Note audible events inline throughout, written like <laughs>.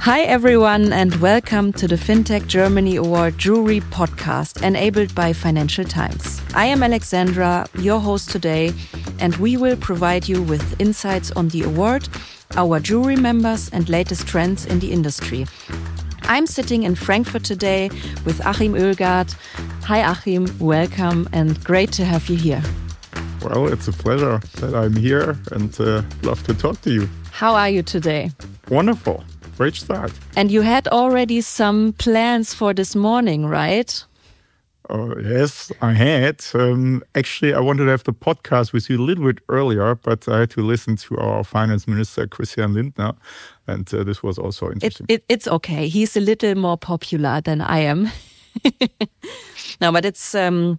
Hi, everyone, and welcome to the FinTech Germany Award Jury podcast enabled by Financial Times. I am Alexandra, your host today, and we will provide you with insights on the award, our jury members, and latest trends in the industry. I'm sitting in Frankfurt today with Achim Oelgarth. Hi, Achim, welcome, and great to have you here. Well, it's a pleasure that I'm here and uh, love to talk to you. How are you today? Wonderful. Great start. And you had already some plans for this morning, right? Uh, yes, I had. Um, actually, I wanted to have the podcast with you a little bit earlier, but I had to listen to our finance minister, Christian Lindner, and uh, this was also interesting. It, it, it's okay. He's a little more popular than I am. <laughs> no, but it's um,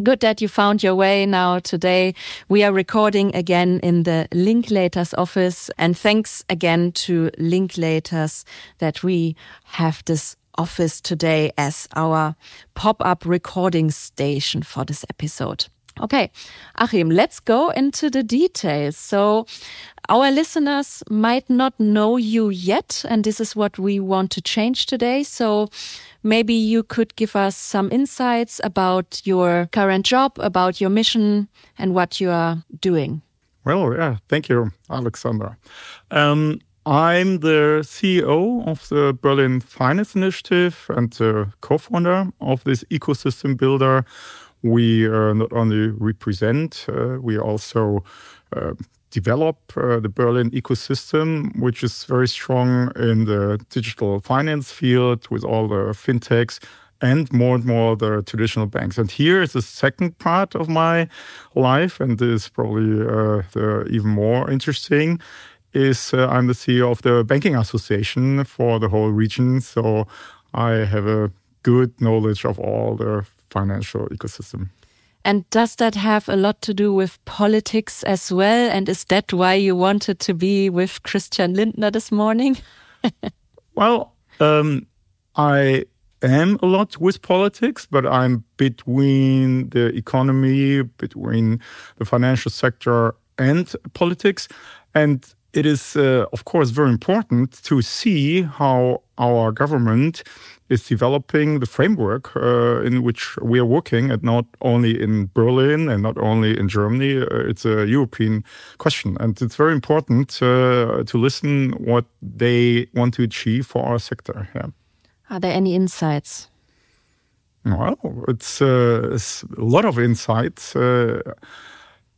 Good that you found your way now today. We are recording again in the Linklaters office. And thanks again to Linklaters that we have this office today as our pop up recording station for this episode. Okay, Achim, let's go into the details. So, our listeners might not know you yet, and this is what we want to change today. So, maybe you could give us some insights about your current job, about your mission, and what you are doing. Well, yeah, thank you, Alexandra. Um, I'm the CEO of the Berlin Finance Initiative and the co founder of this ecosystem builder. We not only represent, uh, we also uh, develop uh, the Berlin ecosystem, which is very strong in the digital finance field with all the fintechs and more and more the traditional banks. And here is the second part of my life, and is probably uh, the even more interesting. Is uh, I'm the CEO of the Banking Association for the whole region, so I have a good knowledge of all the financial ecosystem. And does that have a lot to do with politics as well? And is that why you wanted to be with Christian Lindner this morning? <laughs> well, um, I am a lot with politics, but I'm between the economy, between the financial sector and politics. And it is, uh, of course, very important to see how our government is developing the framework uh, in which we are working, and not only in Berlin and not only in Germany. Uh, it's a European question, and it's very important uh, to listen what they want to achieve for our sector. Yeah. Are there any insights? Well, it's, uh, it's a lot of insights. Uh,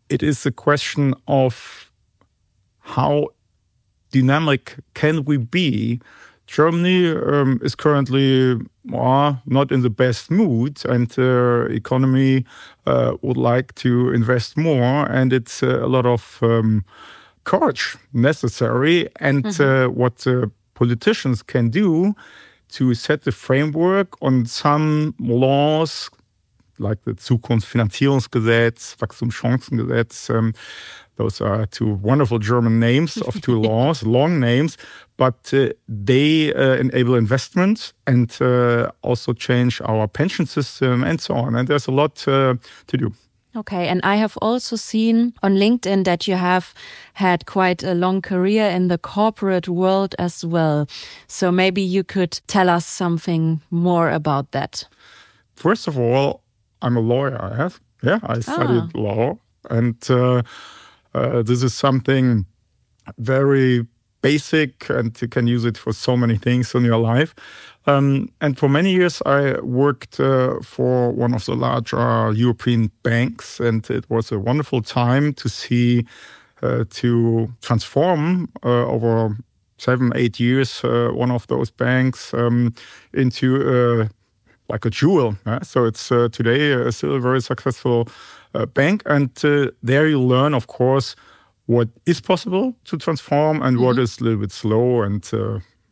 it is a question of how dynamic can we be Germany um, is currently uh, not in the best mood, and the economy uh, would like to invest more, and it's uh, a lot of um, courage necessary. And mm-hmm. what politicians can do to set the framework on some laws like the Zukunftsfinanzierungsgesetz, Wachstumschancengesetz. Um, those are two wonderful German names of two <laughs> laws, long names, but uh, they uh, enable investment and uh, also change our pension system and so on. And there's a lot uh, to do. Okay, and I have also seen on LinkedIn that you have had quite a long career in the corporate world as well. So maybe you could tell us something more about that. First of all, I'm a lawyer. I have, yeah, I studied ah. law, and uh, uh, this is something very basic, and you can use it for so many things in your life. Um, and for many years, I worked uh, for one of the larger European banks, and it was a wonderful time to see uh, to transform uh, over seven, eight years uh, one of those banks um, into like a jewel. So it's uh, today uh, still a very successful uh, bank, and there you learn, of course, what is possible to transform and mm-hmm. what is a little bit slow and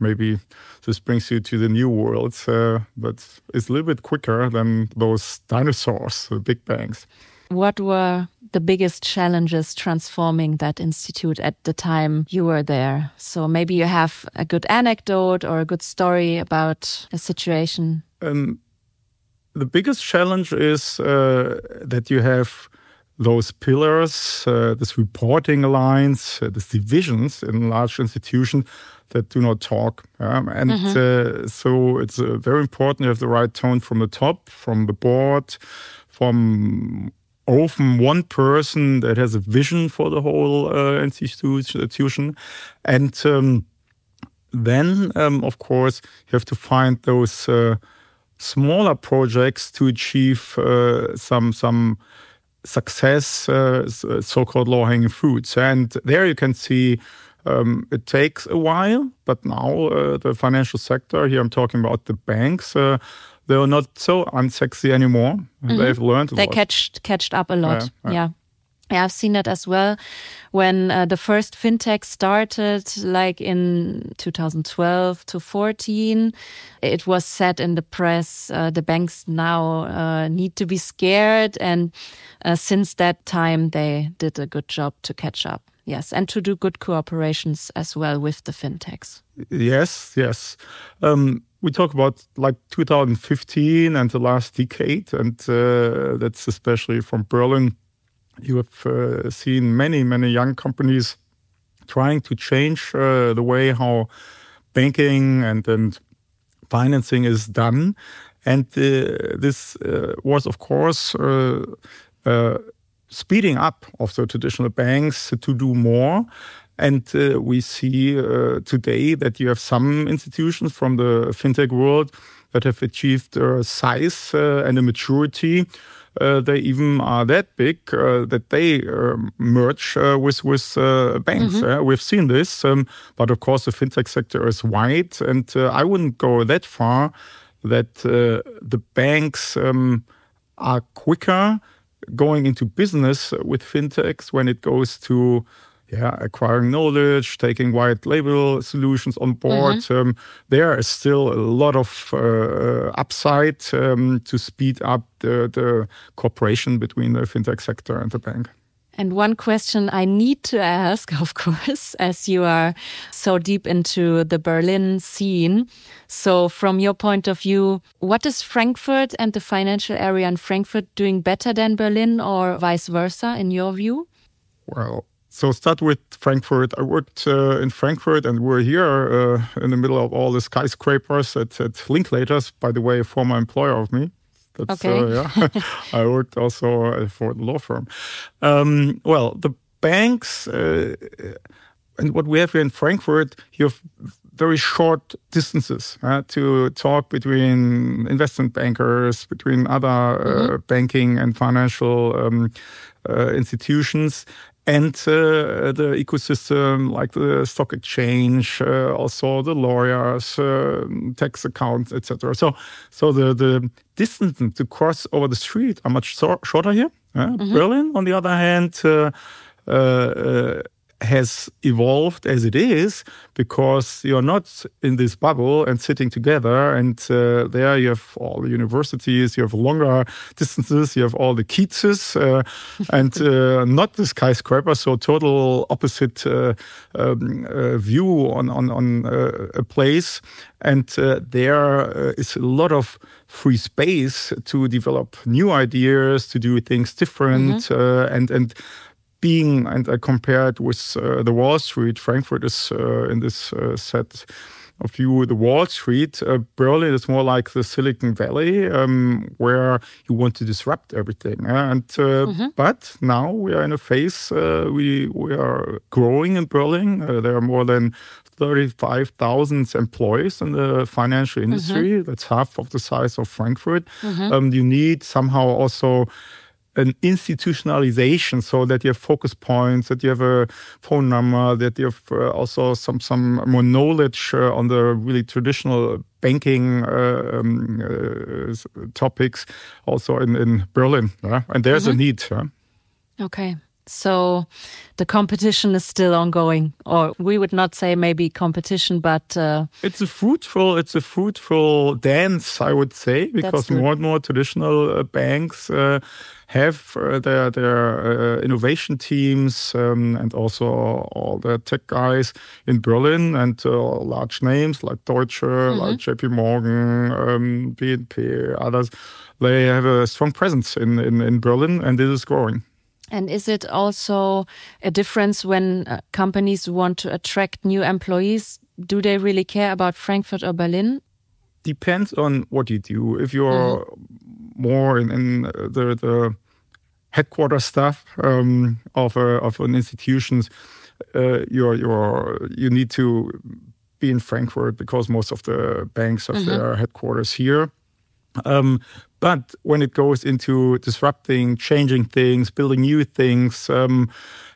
maybe this brings you to the new world, uh, but it's a little bit quicker than those dinosaurs, the big banks. What were the biggest challenges transforming that institute at the time you were there? So maybe you have a good anecdote or a good story about a situation. Um, the biggest challenge is uh, that you have those pillars, uh, this reporting lines, uh, these divisions in large institutions that do not talk. Um, and mm-hmm. uh, so it's uh, very important to have the right tone from the top, from the board, from often one person that has a vision for the whole uh, institution. And um, then, um, of course, you have to find those uh, smaller projects to achieve uh, some some success, uh, so-called low-hanging fruits. And there you can see um, it takes a while, but now uh, the financial sector, here I'm talking about the banks, uh, they're not so unsexy anymore. Mm-hmm. They've learned They catched, catched up a lot. yeah. yeah. yeah. Yeah, I've seen that as well. When uh, the first fintech started, like in 2012 to 14, it was said in the press, uh, the banks now uh, need to be scared. And uh, since that time, they did a good job to catch up. Yes, and to do good cooperations as well with the fintechs. Yes, yes. Um, we talk about like 2015 and the last decade, and uh, that's especially from Berlin you have uh, seen many, many young companies trying to change uh, the way how banking and, and financing is done. And uh, this uh, was, of course, uh, uh, speeding up of the traditional banks to do more. And we see today that you have some institutions from the fintech world that have achieved size and a maturity they even are that big uh, that they uh, merge with with banks. Mm-hmm. we've seen this, um, but of course the fintech sector is wide, and I wouldn't go that far that the banks um, are quicker going into business with fintechs when it goes to yeah, acquiring knowledge, taking white label solutions on board. Mm-hmm. Um, there is still a lot of uh, upside um, to speed up the, the cooperation between the fintech sector and the bank. And one question I need to ask, <laughs> of course, as you are so deep into the Berlin scene. So, from your point of view, what is Frankfurt and the financial area in Frankfurt doing better than Berlin or vice versa, in your view? Well, so start with Frankfurt. I worked uh, in Frankfurt, and we're here uh, in the middle of all the skyscrapers at, at Linklaters. By the way, a former employer of me. That's, okay. Uh, yeah. <laughs> I worked also uh, for the law firm. Um, well, the banks uh, and what we have here in Frankfurt, you have very short distances uh, to talk between investment bankers, between other uh, mm-hmm. banking and financial um, uh, institutions and uh, the ecosystem like the stock exchange, uh, also the lawyers, uh, tax accounts, etc. So, so the the distance to cross over the street are much so- shorter here. Mm-hmm. Berlin, on the other hand. Has evolved as it is because you're not in this bubble and sitting together. And uh, there you have all the universities, you have longer distances, you have all the Kietzes, uh, <laughs> and uh, not the skyscraper. So total opposite uh, um, uh, view on on on uh, a place. And there is a lot of free space to develop new ideas, to do things different, mm-hmm. and and being, and I compared with uh, the Wall Street, Frankfurt is uh, in this uh, set of view the Wall Street. Uh, Berlin is more like the Silicon Valley, um, where you want to disrupt everything. and uh, mm-hmm. but now we are in a phase uh, we we are growing in Berlin. there are more than 35,000 employees in the financial industry. Mm-hmm. That's half of the size of Frankfurt. Mm-hmm. Um, you need somehow also an institutionalization so that you have focus points, that you have a phone number, that you have uh, also some some more knowledge uh, on the really traditional banking uh, um, uh, topics also in, in Berlin. Yeah? And there's mm -hmm. a need. Yeah? Okay. So the competition is still ongoing, or we would not say maybe competition, but uh, it's a fruitful, it's a fruitful dance, I would say, because more and more traditional uh, banks uh, have uh, their their uh, innovation teams um, and also all the tech guys in Berlin and uh, large names like Deutsche, mm-hmm. like JP Morgan, um, BNP, others. They have a strong presence in, in, in Berlin, and this is growing. And is it also a difference when uh, companies want to attract new employees? Do they really care about Frankfurt or Berlin? Depends on what you do. If you're mm. more in, in, the, the headquarter staff um, of, a, of an institutions, uh, you're, you're, you need to be in Frankfurt because most of the banks have mm -hmm. their headquarters here. Um, but when it goes into disrupting, changing things, building new things, um,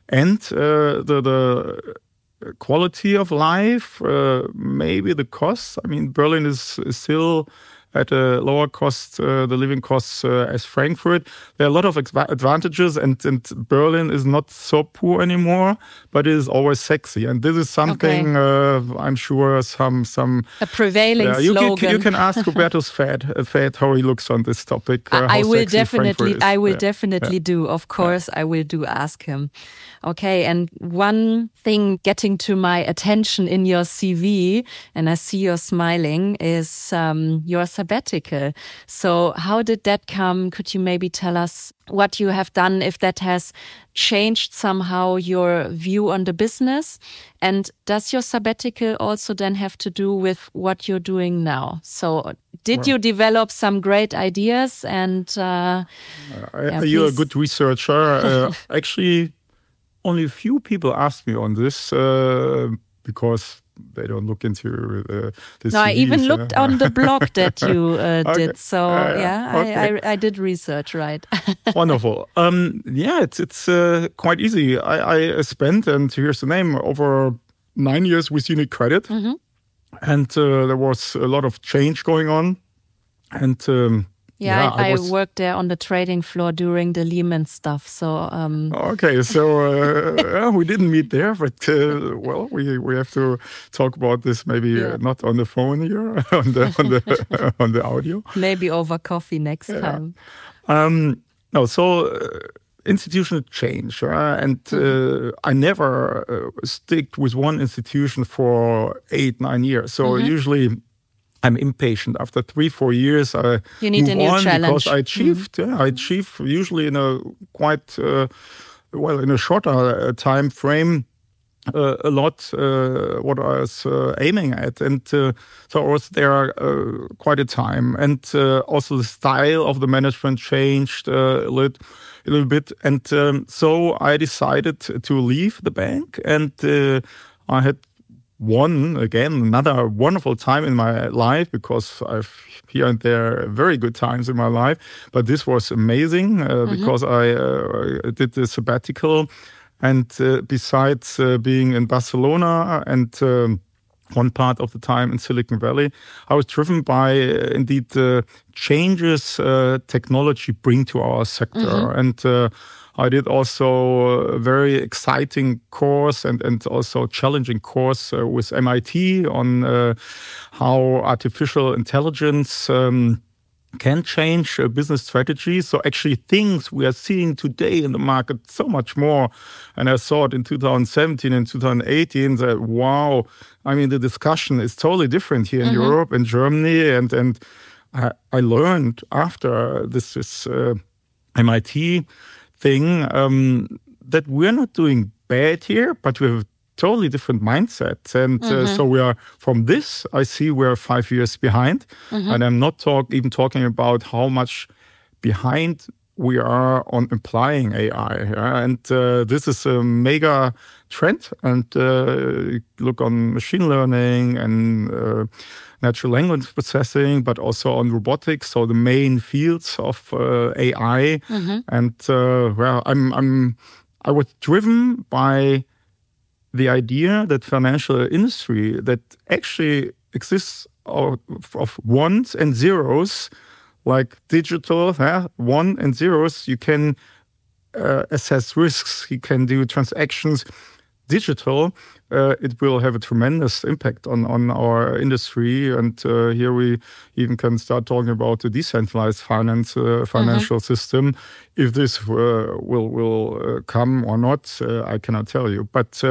and uh, the, the quality of life, uh, maybe the costs. I mean, Berlin is, is still at a lower cost, uh, the living costs uh, as Frankfurt. There are a lot of advantages, and, and Berlin is not so poor anymore, but it is always sexy. And this is something okay. uh, I'm sure some some a prevailing you slogan. Can, you can ask <laughs> Hubertus Väth, uh, Väth how he looks on this topic. Uh, I will definitely, I will yeah. definitely yeah. do. Of course. I will do ask him. Okay, and one thing getting to my attention in your CV, and I see you're smiling, is um, your sabbatical. So, how did that come? Could you maybe tell us what you have done, if that has changed somehow your view on the business? And does your sabbatical also then have to do with what you're doing now? So, did well, you develop some great ideas? And uh, yeah, you're a good researcher. <laughs> uh, actually, only a few people asked me on this uh, because they don't look into uh, this. No, I even looked on the blog that you uh, <laughs> okay. did. So yeah, okay. I, I, I, did research, right? <laughs> Wonderful. Um, yeah, it's it's uh, quite easy. I, I, spent, and here's the name, over nine years with UniCredit, mm -hmm. and uh, there was a lot of change going on, and. Um, yeah, yeah I, I, I worked there on the trading floor during the Lehman stuff. So um... okay, so uh, <laughs> we didn't meet there, but uh, well, we we have to talk about this maybe yeah. uh, not on the phone here, <laughs> on the on the <laughs> on the audio. Maybe over coffee next yeah. time. Um, no, so. Uh, institutional change, and mm-hmm. uh, I never uh, stick with one institution for eight, nine years. So mm -hmm. usually I'm impatient. After three, four years, I you need move a new on challenge. because I achieved. Mm. Yeah, I achieve usually in a quite uh, well in a shorter uh, time frame. Uh, a lot uh, what I was uh, aiming at, and uh, so was there quite a time, and also the style of the management changed a little, a little bit, and um, so I decided to leave the bank, and I had one again another wonderful time in my life because I've here and there very good times in my life. But this was amazing uh, mm-hmm. because I, uh, did the sabbatical, and uh, besides uh, being in Barcelona and um, one part of the time in Silicon Valley, I was driven by uh, indeed the changes uh, technology bring to our sector mm-hmm. and I did also a very exciting course and, and also challenging course uh, with MIT on uh, how artificial intelligence um, can change a business strategy. So actually things we are seeing today in the market so much more. And I saw it in 2017 and 2018 that wow, I mean the discussion is totally different here in mm -hmm. Europe and Germany. And and I, I learned after this is uh, MIT thing um, that we're not doing bad here, but we have totally different mindset. And uh, mm-hmm. so we are from this, I see we're five years behind. Mm -hmm. And I'm not talk, even talking about how much behind we are on applying AI. Yeah? And uh, this is a mega trend. And uh, look on machine learning and uh, natural language processing, but also on robotics. So the main fields of uh, AI. Mm-hmm. And uh, well, I'm I'm I was driven by the idea that financial industry that actually exists of, of ones and zeros, like digital yeah, one and zeros. You can uh, assess risks. You can do transactions digital uh, it will have a tremendous impact on, on our industry. And uh, here we even can start talking about the decentralized finance uh, financial mm-hmm. system. If this uh, will will uh, come or not, uh, I cannot tell you. But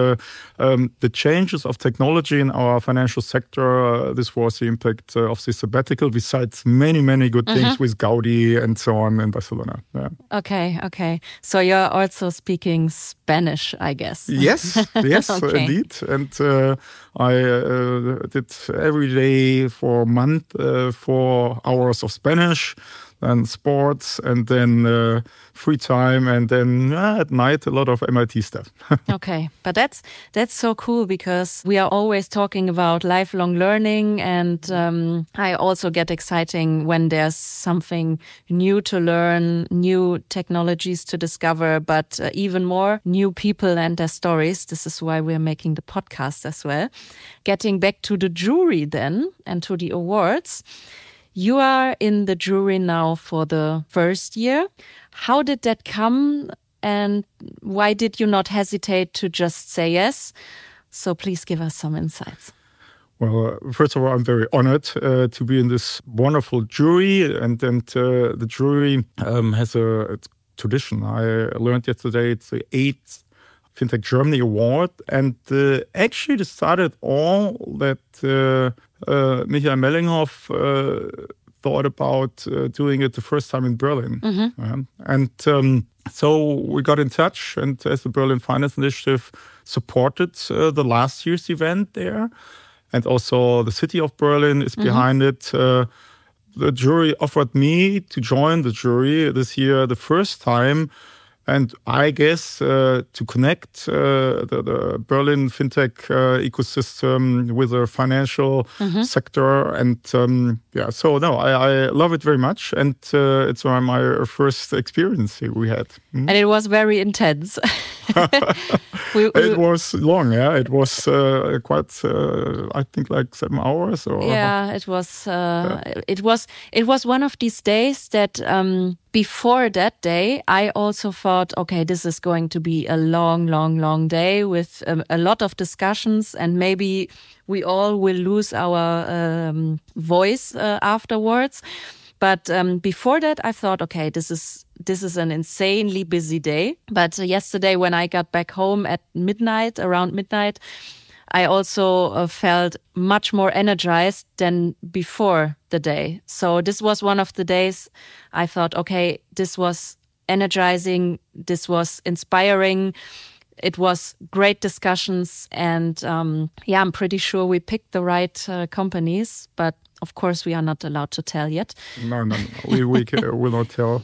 um, the changes of technology in our financial sector, this was the impact of the sabbatical. Besides many many good mm-hmm. things with Gaudi and so on in Barcelona. Yeah. Okay, okay. So you're also speaking Spanish, I guess. Yes, <laughs> yes, okay. indeed. And I did every day for a month four hours of Spanish and sports, and then uh, free time, and then uh, at night a lot of MIT stuff. <laughs> okay, but that's that's so cool because we are always talking about lifelong learning, and um, I also get exciting when there's something new to learn, new technologies to discover, but uh, even more new people and their stories. This is why we're making the podcast as well. Getting back to the jury then and to the awards. You are in the jury now for the first year. How did that come? And why did you not hesitate to just say yes? So please give us some insights. Well, first of all, I'm very honored uh, to be in this wonderful jury, and and uh, the jury um, has a tradition. I learned yesterday it's the eighth FinTech Germany Award, and uh, actually, it started all that uh, Michael Mellinghoff uh, thought about uh, doing it the first time in Berlin. Mm-hmm. and um, so we got in touch, and as the Berlin Finance Initiative supported uh, the last year's event there, and also the city of Berlin is mm-hmm. behind it. Uh, the jury offered me to join the jury this year the first time and I guess uh, to connect uh, the, the, Berlin fintech uh, ecosystem with the financial mm-hmm. sector, and um, yeah, so no, I, I, love it very much, and uh, it's my first experience we had, mm. and it was very intense. <laughs> we, we, it was long, yeah. It was uh, quite, uh, I think, like seven hours. Or yeah, it was. Yeah. It was. It was one of these days that. Um, before that day, I also thought, okay, this is going to be a long, long, long day with um, a lot of discussions, and maybe we all will lose our um, voice uh, afterwards. But um, before that, I thought, okay, this is this is an insanely busy day. But uh, yesterday, when I got back home at midnight, around midnight, I also uh, felt much more energized than before the day. So this was one of the days I thought, okay, this was energizing, this was inspiring. It was great discussions, and um, yeah, I'm pretty sure we picked the right uh, companies. But of course, we are not allowed to tell yet. No, no, no. we we <laughs> will not tell.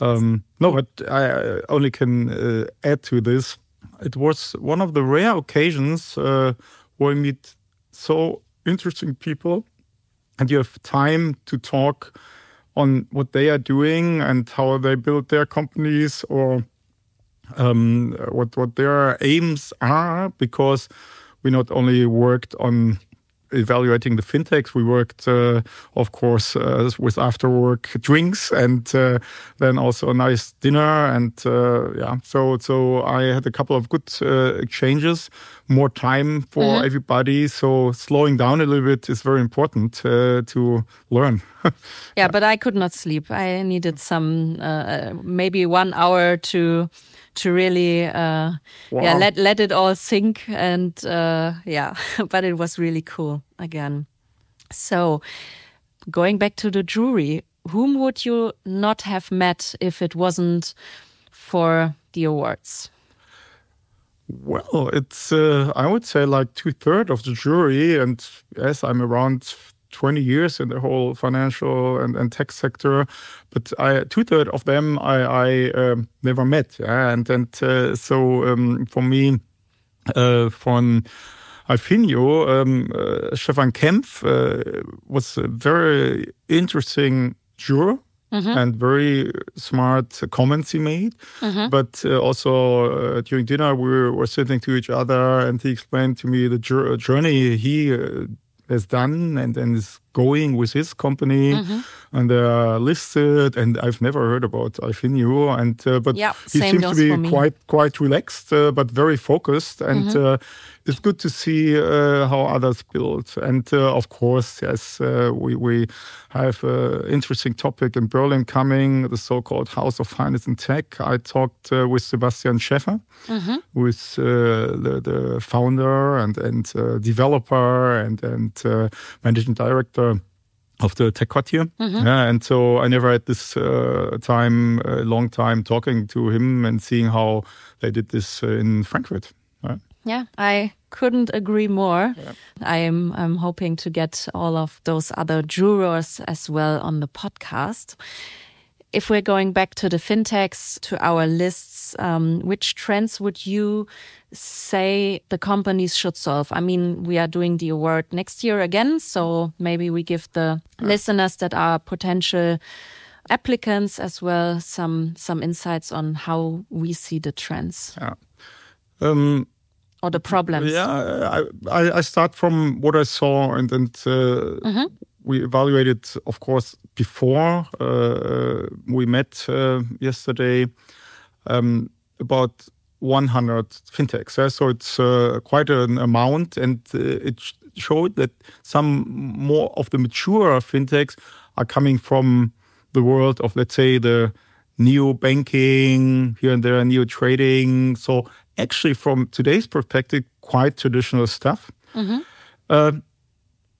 Um, no, but I only can uh, add to this it was one of the rare occasions uh, where I meet so interesting people and you have time to talk on what they are doing and how they build their companies or um, what what their aims are because we not only worked on evaluating the fintechs. We worked, uh, of course, uh, with after work drinks and uh, then also a nice dinner. And uh, yeah, so so I had a couple of good uh, exchanges, more time for mm-hmm. everybody. So slowing down a little bit is very important uh, to learn. yeah, <laughs> yeah, but I could not sleep. I needed some maybe one hour to to really uh, wow. yeah let let it all sink and uh, yeah <laughs> but it was really cool again so going back to the jury whom would you not have met if it wasn't for the awards well it's uh, i would say like two-thirds of the jury and yes i'm around 20 years in the whole financial and, and tech sector, but I, two thirds of them I, I um, never met. Yeah? And and uh, so um, for me, uh, von Alfinio, um, uh, Stefan Kempf uh, was a very interesting juror. Mm-hmm. and very smart comments he made. Mm-hmm. But uh, also uh, during dinner, we were, were, sitting to each other, and he explained to me the journey he uh, has done and, and is going with his company, Mm-hmm. and they are listed. And I've never heard about Alfinio, and uh, but Yeah, he seems to be quite quite relaxed, uh, but very focused, and Mm-hmm. uh, it's good to see uh, how others build. And uh, of course, yes, uh, we we have an interesting topic in Berlin coming, the so-called House of Finance and Tech. I talked uh, with Sebastian Schäfer, Mm-hmm. who is uh, the, the founder and and uh, developer and and uh, managing director of the Tech Quartier. Yeah, and so I never had this uh, time, a long time talking to him and seeing how they did this uh, in Frankfurt. Right? Yeah, I couldn't agree more. I'm I'm hoping to get all of those other jurors as well on the podcast. If we're going back to the fintechs, to our lists, um, which trends would you say the companies should solve? I mean, we are doing the award next year again, so maybe we give the listeners that are potential applicants as well some some insights on how we see the trends Yeah. Um, or the problems. Yeah, I, I, start from what I saw, and and uh, we evaluated, of course, before uh, we met uh, yesterday, um, about 100 fintechs. Yeah? So it's uh, quite an amount, and uh, it sh- showed that some more of the mature fintechs are coming from the world of, let's say, the neo banking here and there, neo trading. So actually, from today's perspective, quite traditional stuff. Uh,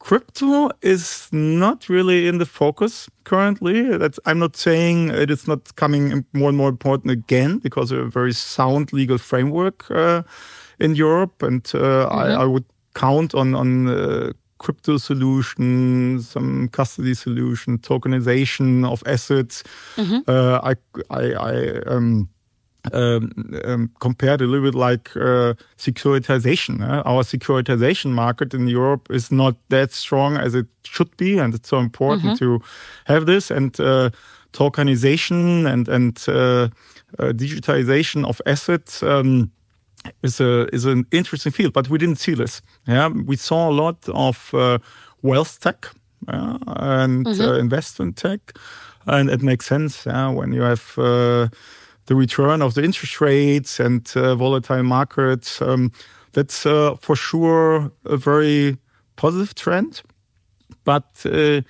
crypto is not really in the focus currently. That's I'm not saying it is not coming more and more important again because of a very sound legal framework uh, in Europe, and uh, I, I would count on on. Uh, Crypto solutions, some custody solution, tokenization of assets. Uh, I, I, I um, um, um, compared a little bit like uh, securitization. uh, Our securitization market in Europe is not that strong as it should be, and it's so important to have this. And uh, tokenization and and uh, uh, digitization of assets. Um, is a is an interesting field, but we didn't see this. Yeah, we saw a lot of uh, wealth tech uh, and uh, investment tech, and it makes sense yeah, when you have uh, the return of the interest rates and uh, volatile markets. Um, that's uh, for sure a very positive trend, but uh,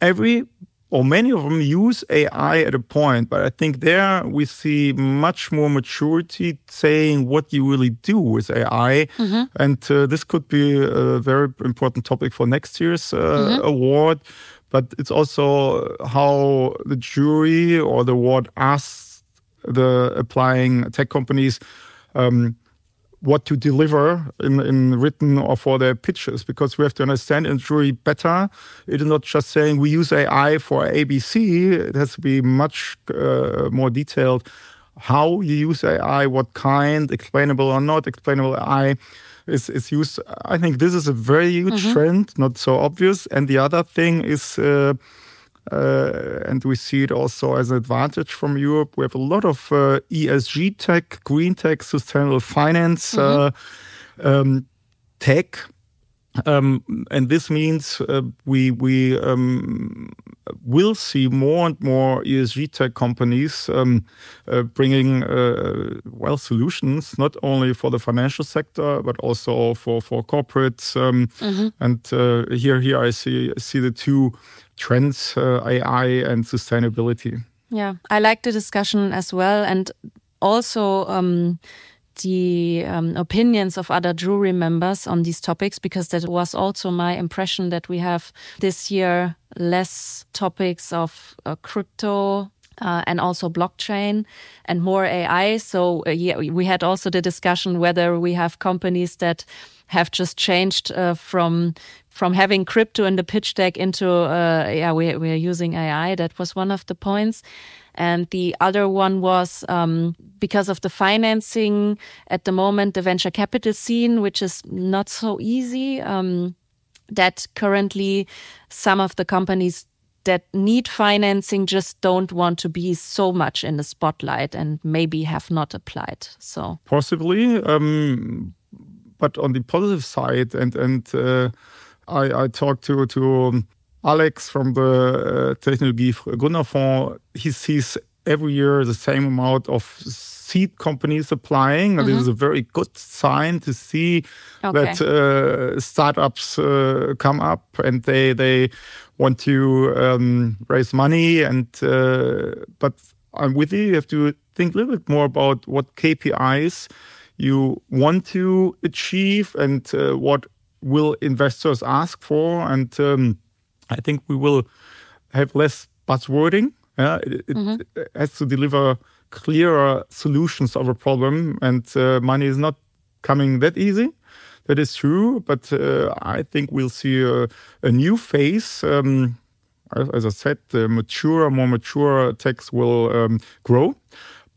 every or many of them use AI at a point, but I think there we see much more maturity saying what you really do with AI. And uh, this could be a very important topic for next year's uh, award. But it's also how the jury or the award asks the applying tech companies um, what to deliver in, in written or for their pitches because we have to understand in jury better. It is not just saying we use AI for ABC. It has to be much uh, more detailed. How you use AI, what kind, explainable or not explainable AI is, is used. I think this is a very huge trend, not so obvious. And the other thing is uh, uh, and we see it also as an advantage from Europe. We have a lot of uh, ESG tech, green tech, sustainable finance uh, um, tech. Um, and this means uh, we we um, will see more and more ESG tech companies um, uh, bringing uh, well solutions not only for the financial sector but also for for corporates. Um, And uh, here here I see see the two trends: uh, AI and sustainability. Yeah, I like the discussion as well, and also um, the um, opinions of other jury members on these topics, because that was also my impression that we have this year less topics of uh, crypto. Uh, and also blockchain and more AI. So uh, yeah, we had also the discussion whether we have companies that have just changed uh, from from having crypto in the pitch deck into uh, yeah we we're using AI. That was one of the points. And the other one was um, because of the financing at the moment, the venture capital scene, which is not so easy. Um, that currently some of the companies that need financing just don't want to be so much in the spotlight and maybe have not applied. So possibly. Um, but on the positive side, and and uh, I, I talked to to Alex from the uh, Technologie Gründerfonds. He sees every year the same amount of seed companies applying. Mm-hmm. This is a very good sign to see okay. that uh, startups uh, come up and they they want to um, raise money. And uh, but I'm with you. You have to think a little bit more about what KPIs you want to achieve and uh, what will investors ask for. And um, I think we will have less buzzwording. Yeah, it, mm-hmm. it has to deliver clearer solutions of a problem, and uh, money is not coming that easy. That is true, but uh, I think we'll see a, a new phase. Um, as I said, the mature, more mature techs will um, grow,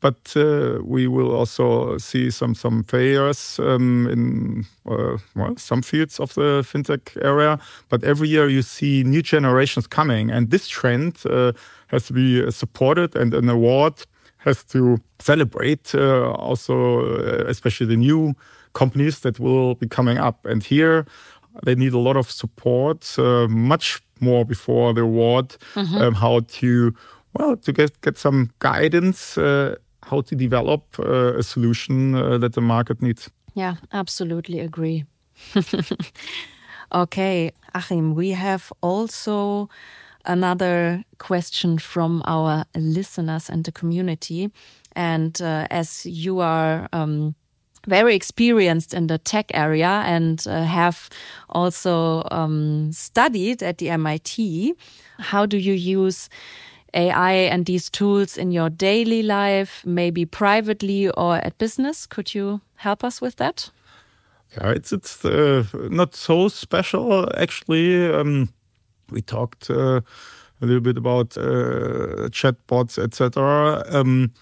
but uh, we will also see some some failures um, in uh, well some fields of the fintech area. But every year you see new generations coming, and this trend uh, has to be supported, and an award has to celebrate uh, also, uh, especially the new companies that will be coming up. And here they need a lot of support, uh, much more before the award, mm-hmm. um, how to, well, to get, get some guidance, uh, how to develop uh, a solution uh, that the market needs. Yeah, absolutely agree. <laughs> okay, Achim, we have also another question from our listeners and the community. And uh, as you are um, very experienced in the tech area and uh, have also um, studied at the MIT, how do you use AI and these tools in your daily life, maybe privately or at business? Could you help us with that? Yeah, it's it's uh, not so special actually. Um, we talked uh, a little bit about uh, chatbots, etc. Um,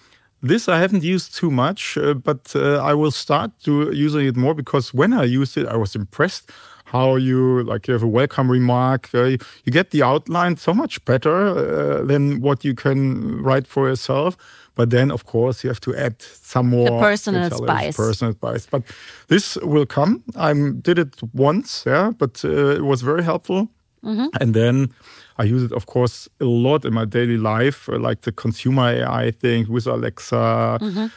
this I haven't used too much, uh, but uh, I will start to using it more because when I used it, I was impressed how you like you have a welcome remark. Uh, you, you, get the outline so much better uh, than what you can write for yourself. But then, of course, you have to add some more the personal spice. Personal spice. But this will come. I did it once, yeah, but uh, it was very helpful. Mm-hmm. And then I use it, of course, a lot in my daily life, like the consumer AI thing with Alexa, mm-hmm.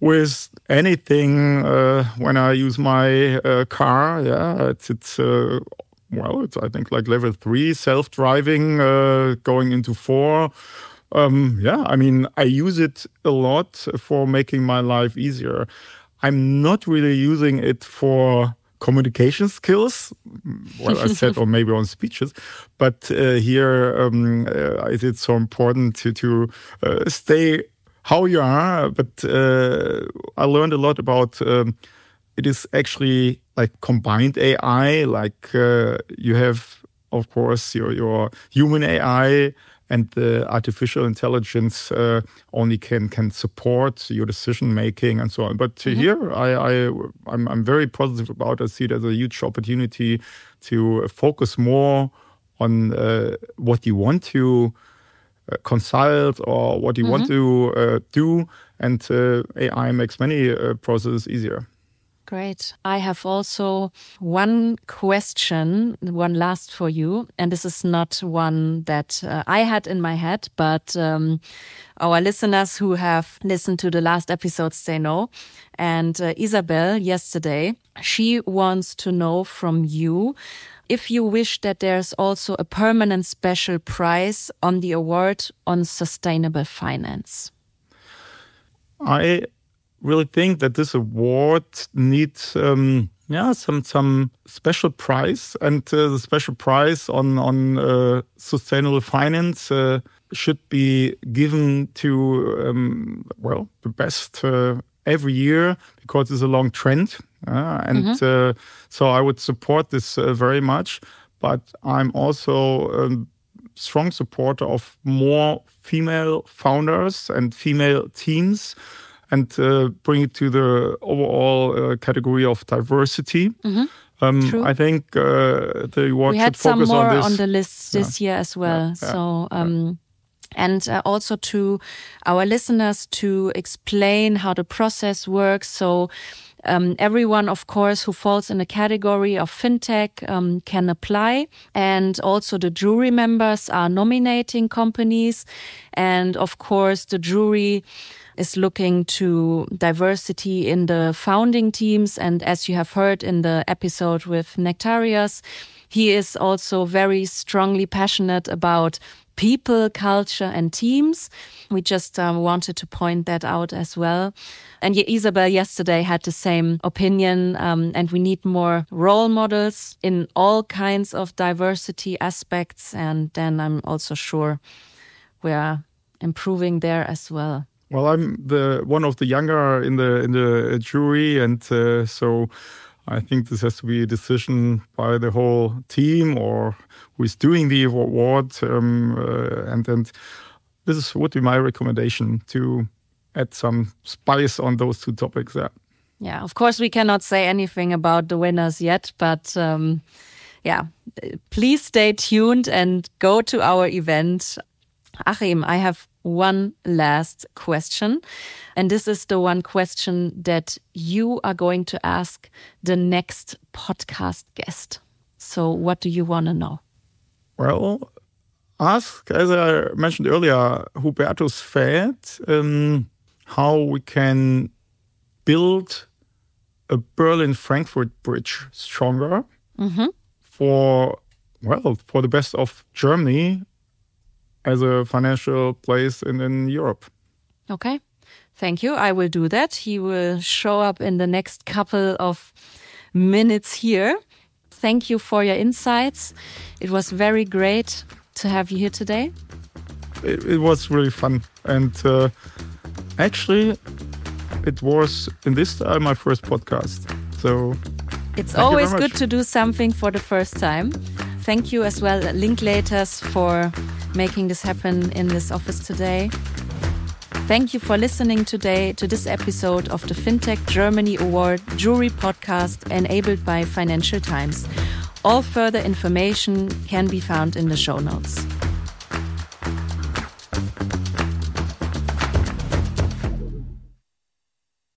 With anything uh, when I use my uh, car. Yeah, it's, it's uh, well, it's I think like level three self driving, uh, going into four. Um, yeah, I mean, I use it a lot for making my life easier. I'm not really using it for communication skills. Well, I <laughs> said, or maybe on speeches, but uh, here um, uh, it's so important to to uh, stay how you are. But uh, I learned a lot about. Um, it is actually like combined AI. Like uh, you have, of course, your your human AI and the artificial intelligence uh, only can can support your decision making and so on. But mm-hmm. here, I, I I'm, I'm very positive about. I see it as a huge opportunity to focus more on uh, what you want to consult or what you mm-hmm. want to uh, do, and uh, AI makes many uh, processes easier. Great. I have also one question, one last for you. And this is not one that uh, I had in my head, but um, our listeners who have listened to the last episodes, they know. And uh, Isabel, yesterday, she wants to know from you if you wish that there's also a permanent special prize on the award on sustainable finance. I really think that this award needs um, yeah some some special prize and uh, the special prize on on uh, sustainable finance uh, should be given to um, well the best uh, every year because it's a long trend uh, and mm -hmm. so I would support this very much but I'm also a strong supporter of more female founders and female teams and uh, bring it to the overall uh, category of diversity. Mm-hmm. Um, I think uh, the award we had some more on, on, the list this yeah. year as well. Yeah. So. Um, and uh, also to our listeners to explain how the process works. So Um, everyone, of course, who falls in the category of fintech um, can apply. And also the jury members are nominating companies. And of course, the jury is looking to diversity in the founding teams. And as you have heard in the episode with Nectarius, he is also very strongly passionate about people, culture, and teams. We just um, wanted to point that out as well. And Isabel yesterday had the same opinion, um, and we need more role models in all kinds of diversity aspects. And then I'm also sure we're improving there as well. Well, I'm the one of the younger in the in the jury, and uh, so I think this has to be a decision by the whole team or who is doing the award. Um, uh, and, and this would be my recommendation to add some spice on those two topics there. Yeah, of course, we cannot say anything about the winners yet, but um, yeah, please stay tuned and go to our event. Achim, I have one last question. And this is the one question that you are going to ask the next podcast guest. So, what do you want to know? Well, ask, as I mentioned earlier, Hubertus Väth um, how we can build a Berlin Frankfurt bridge stronger mm -hmm. for, well, for the best of Germany as a financial place in, in Europe. Okay. Thank you. I will do that. He will show up in the next couple of minutes here. Thank you for your insights. It was very great to have you here today. It, it was really fun. And uh, actually, it was in this time my first podcast. So it's always good to do something for the first time. Thank you as well, Linklaters, for making this happen in this office today. Thank you for listening today to this episode of the FinTech Germany Award Jury Podcast enabled by Financial Times. All further information can be found in the show notes.